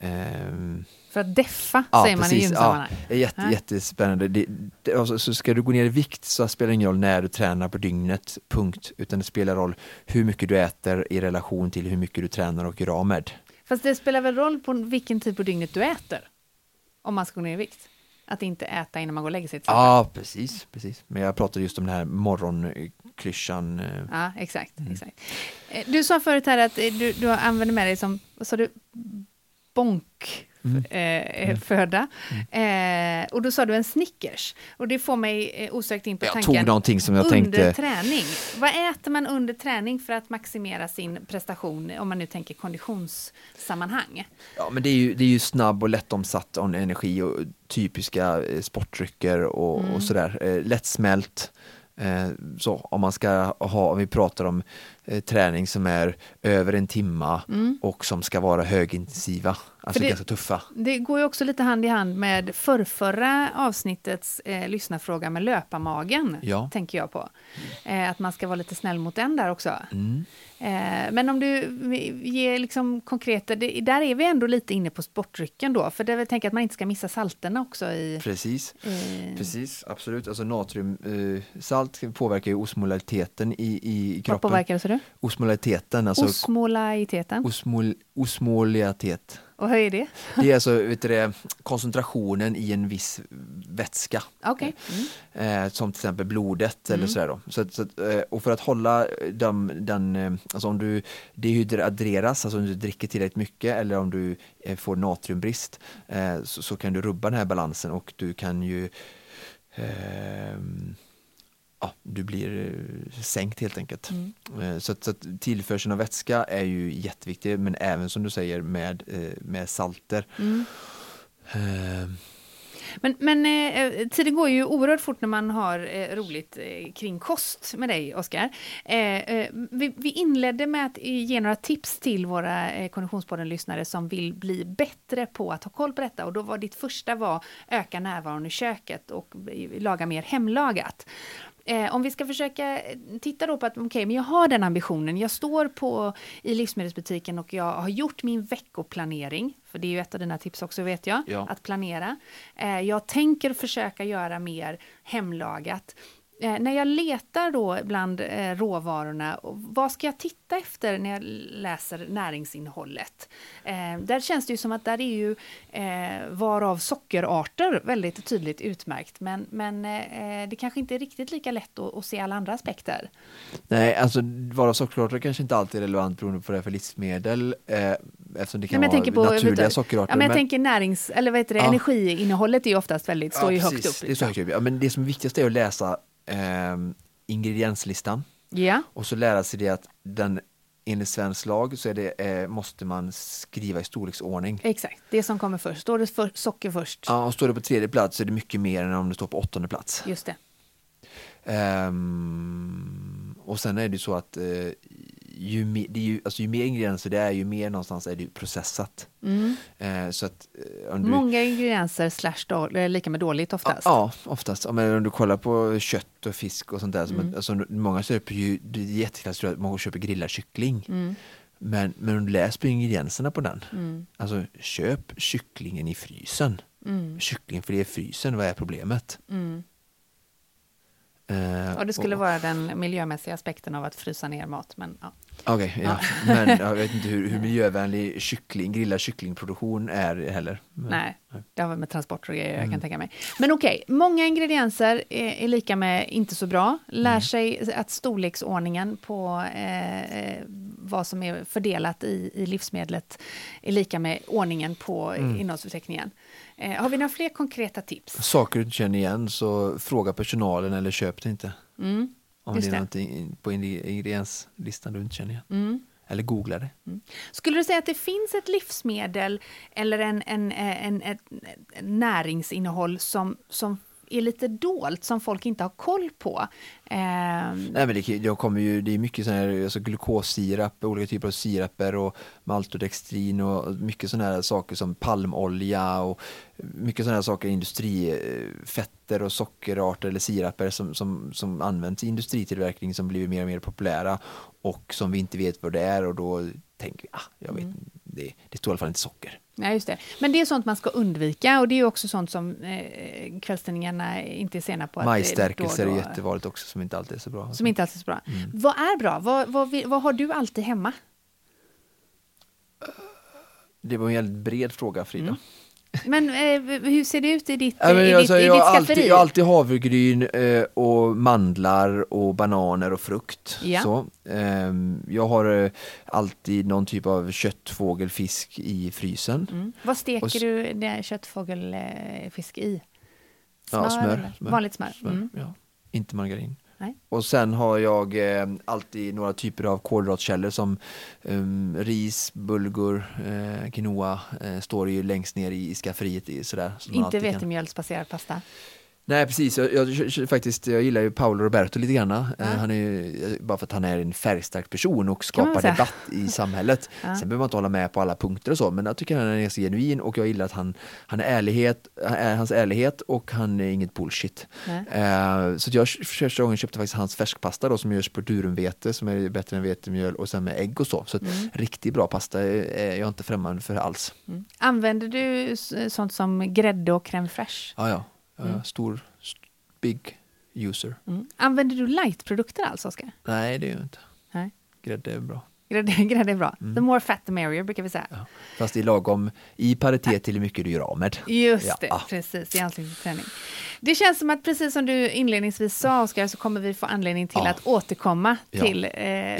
ehm, För att deffa, Ja, säger man i precis. gymsammanhang. är jätte, Ja. jättespännande. Det, det, alltså, så ska du gå ner i vikt så spelar det ingen roll när du tränar på dygnet, punkt. Utan det spelar roll hur mycket du äter i relation till hur mycket du tränar och gör av med. Fast det spelar väl roll på vilken tid på dygnet du äter? Om man ska gå ner i vikt. Att inte äta innan man går och lägger sig. Ja, precis, precis. Men jag pratade just om den här morgonklyschan. eh, Ja, exakt. Mm. exakt. Eh, Du sa förut här att eh, du, du använder med dig som, vad sa du, bonk Mm. eh, föda. Eh, och då sa du en Snickers. Och det får mig eh, osökt in på Jag tanken tog någonting som jag under tänkte träning. Vad äter man under träning för att maximera sin prestation om man nu tänker konditionssammanhang? Ja, men det är ju, det är ju snabb och lättomsatt energi och typiska eh, sportdrycker och, Mm. och sådär. Eh, lättsmält. Så om man ska ha, om vi pratar om eh, träning som är över en timma och som ska vara högintensiva, alltså det- ganska tuffa. Det går ju också lite hand i hand med förrförra avsnittets eh, lyssnarfråga med löparmagen, Ja. tänker jag på. Eh, att man ska vara lite snäll mot den där också. Mm. Eh, men om du ger liksom konkreta, det, där är vi ändå lite inne på sportdrycken då, för det jag tänker att man inte ska missa salterna också i... Precis. eh, Precis, absolut. Alltså natriumsalt eh, påverkar ju osmolariteten i, i vad kroppen. påverkar det, sa du? Osmolariteten, alltså Osmolaiteten. osmol, osmolaritet. Och hur är det? Det är alltså vet du, koncentrationen i en viss vätska. Okej. Mm. Eh, som till exempel blodet eller Mm. sådär då. Så, så, och för att hålla den, eh, alltså om du dehydreras, alltså om du dricker tillräckligt mycket eller om du eh, får natriumbrist eh, så, så kan du rubba den här balansen och du kan ju ehm, Ja, du blir eh, sänkt helt enkelt. Mm. Eh, Så, att, så att tillförseln av vätska är ju jätteviktig men även som du säger med, eh, med salter. Mm. Eh, men, men eh, eh, tiden går ju oerhört fort när man har eh, roligt eh, kring kost med dig, Oskar. Eh, eh, vi, vi inledde med att ge några tips till våra eh, Konditionspodden-lyssnare som vill bli bättre på att ha koll på detta. Och då var ditt första var öka närvaron i köket och laga mer hemlagat. Eh, om vi ska försöka titta då på att okej, men jag har den ambitionen. Jag står på i livsmedelsbutiken och jag har gjort min veckoplanering. För det är ju ett av dina tips också vet jag, Ja. att planera. Eh, jag tänker försöka göra mer hemlagat. Eh, när jag letar då bland eh, råvarorna, vad ska jag titta efter när jag läser näringsinnehållet? Eh, där känns det ju som att där är ju varav sockerarter väldigt tydligt utmärkt. Men, men det kanske inte är riktigt lika lätt att, att se alla andra aspekter. Nej, alltså vara sockerarter kanske inte alltid är relevant beroende på det för livsmedel eftersom det kan Nej, men vara tänker på- naturliga du- sockerarter. Ja, men jag tänker närings, eller vad heter det, Ja. energiinnehållet är ju oftast väldigt, står ju Ja, högt precis. upp. Det, är så högt upp. Ja, men det som är viktigast är att läsa eh, ingredienslistan Ja, och så lära sig det att den enligt svensk lag så det, eh, måste man skriva i storleksordning. exakt. Det som kommer först. Står det för, socker först? Ja, och står det på tredje plats så är det mycket mer än om det står på åttonde plats. Just det. Ehm, och sen är det så att eh, ju, mer, det är ju, alltså, ju mer ingredienser det är, ju mer någonstans är det processat. Mm. Eh, så att, eh, om du, Många ingredienser slash då, är lika med dåligt oftast. Ja, oftast. Om, om du kollar på kött och fisk och sånt där. Mm. alltså, många köper ju, det är jätteklassiskt att många köper grillad kyckling. Mm. Men, men om du läser på ingredienserna på den. Mm. Alltså köp kycklingen i frysen. Mm. Kyckling för det är frysen, vad är problemet? Mm. Eh, Och det skulle och- vara den miljömässiga aspekten av att frysa ner mat. Men, ja. Okej, ja. men jag vet inte hur, hur miljövänlig kyckling, grillad kycklingproduktion är heller. Men, Nej, det har väl med transporter och grejer jag Mm. kan tänka mig. Men okej, många ingredienser är, är lika med inte så bra. Lär Mm. sig att storleksordningen på eh, vad som är fördelat i, i livsmedlet är lika med ordningen på Mm. innehållsförteckningen. Eh, har vi några fler konkreta tips? Saker du inte känner igen så fråga personalen eller köp det inte. Mm, Om Just det är någonting på ingre- ingredienslistan du inte känner igen. mm. Eller googla det. Skulle du säga att det finns ett livsmedel eller en, en, en, en, en näringsinnehåll som, som är lite dolt, som folk inte har koll på? Eh... Nej, men det, det, kommer ju, det är mycket sån här, alltså glukossirap, olika typer av siraper och maltodextrin och mycket sådana här saker som palmolja och mycket sådana här saker, industrifetter och sockerarter eller siraper som, som, som används i industritillverkning som blir mer och mer populära och som vi inte vet vad det är och då tänker vi, ah, jag vet, det, det står i alla fall inte socker. Ja, just det. Men det är sånt man ska undvika och det är också sånt som eh, kvällstidningarna inte är sena på. att det Majsstärkelse är då- jättevanligt också som inte alltid är så bra. Som inte alltid är så bra. Mm. Vad är bra? Vad, vad, vad har du alltid hemma? Det var en väldigt bred fråga Frida. Mm. Men eh, hur ser det ut i ditt, Ja, i alltså, ditt, i jag, ditt har alltid, skafferi? jag har alltid havregryn eh, och mandlar och bananer och frukt. Ja. Så, ehm, jag har eh, alltid någon typ av kött, fågel, fisk i frysen. Mm. Vad steker Och du det köttfågelfisk i? Ja, smör, smör, Vanligt smör? Smör, Mm. ja. Inte margarin. Nej. Och sen har jag eh, alltid några typer av kolhydratkällor som ehm, ris, bulgur, eh, quinoa eh, står ju längst ner i, i skafferiet. I, sådär, man Inte vetemjölsbaserad pasta? Nej precis, jag, jag, faktiskt, jag gillar ju Paolo Roberto lite grann. Eh, Ja. Han är ju, eh, bara för att han är en färgstark person och skapar debatt i samhället. Ja. Sen behöver man inte hålla med på alla punkter och så, men jag tycker han är ganska genuin och jag gillar att han, han är ärlighet, är hans ärlighet och han är inget bullshit. Nej. Eh, så jag första gången köpte faktiskt hans färskpasta då som görs på durumvete som är bättre än vetemjöl och sen med ägg och så. Så Mm. riktigt bra pasta är jag inte främmande för alls. Mm. Använder du sånt som grädde och crème fraîche? Ja, ja. Är Mm. Stor, st- big user. Mm. Använder du lightprodukter alls, Oskar? Nej, det är jag inte. Nej. Grädde är bra. Grädde, grädde är bra. Mm. The more fat the merrier, brukar vi säga. Ja. Fast det är lagom i paritet till hur mycket du gör av med. Just Ja. det, precis, i anslutning till träning. Det känns som att precis som du inledningsvis sa, Oskar, så kommer vi få anledning till Ja. att återkomma till eh,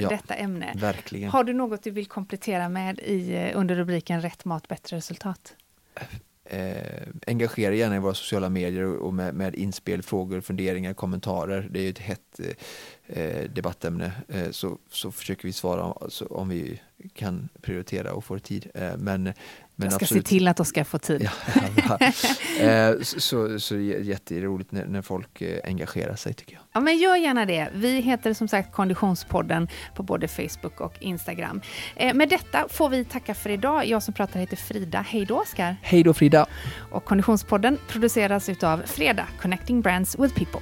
detta ämne. Verkligen. Har du något du vill komplettera med i, eh, under rubriken Rätt mat, bättre resultat? Eh, engagera gärna i våra sociala medier och med, med inspel, frågor, funderingar, kommentarer. Det är ju ett hett eh, debattämne. Eh, så, så försöker vi svara alltså, om vi kan prioritera och får tid. Eh, men, men Jag ska absolut. se till att Oskar får tid. Ja, bra. eh, så, så, jätteroligt när, när folk eh, engagerar sig tycker jag. Ja, men gör gärna det. Vi heter som sagt Konditionspodden på både Facebook och Instagram. Eh, med detta får vi tacka för idag. Jag som pratar heter Frida. Hej då, Oskar. Hej då Frida! Och Konditionspodden produceras utav Freda, Connecting Brands with People.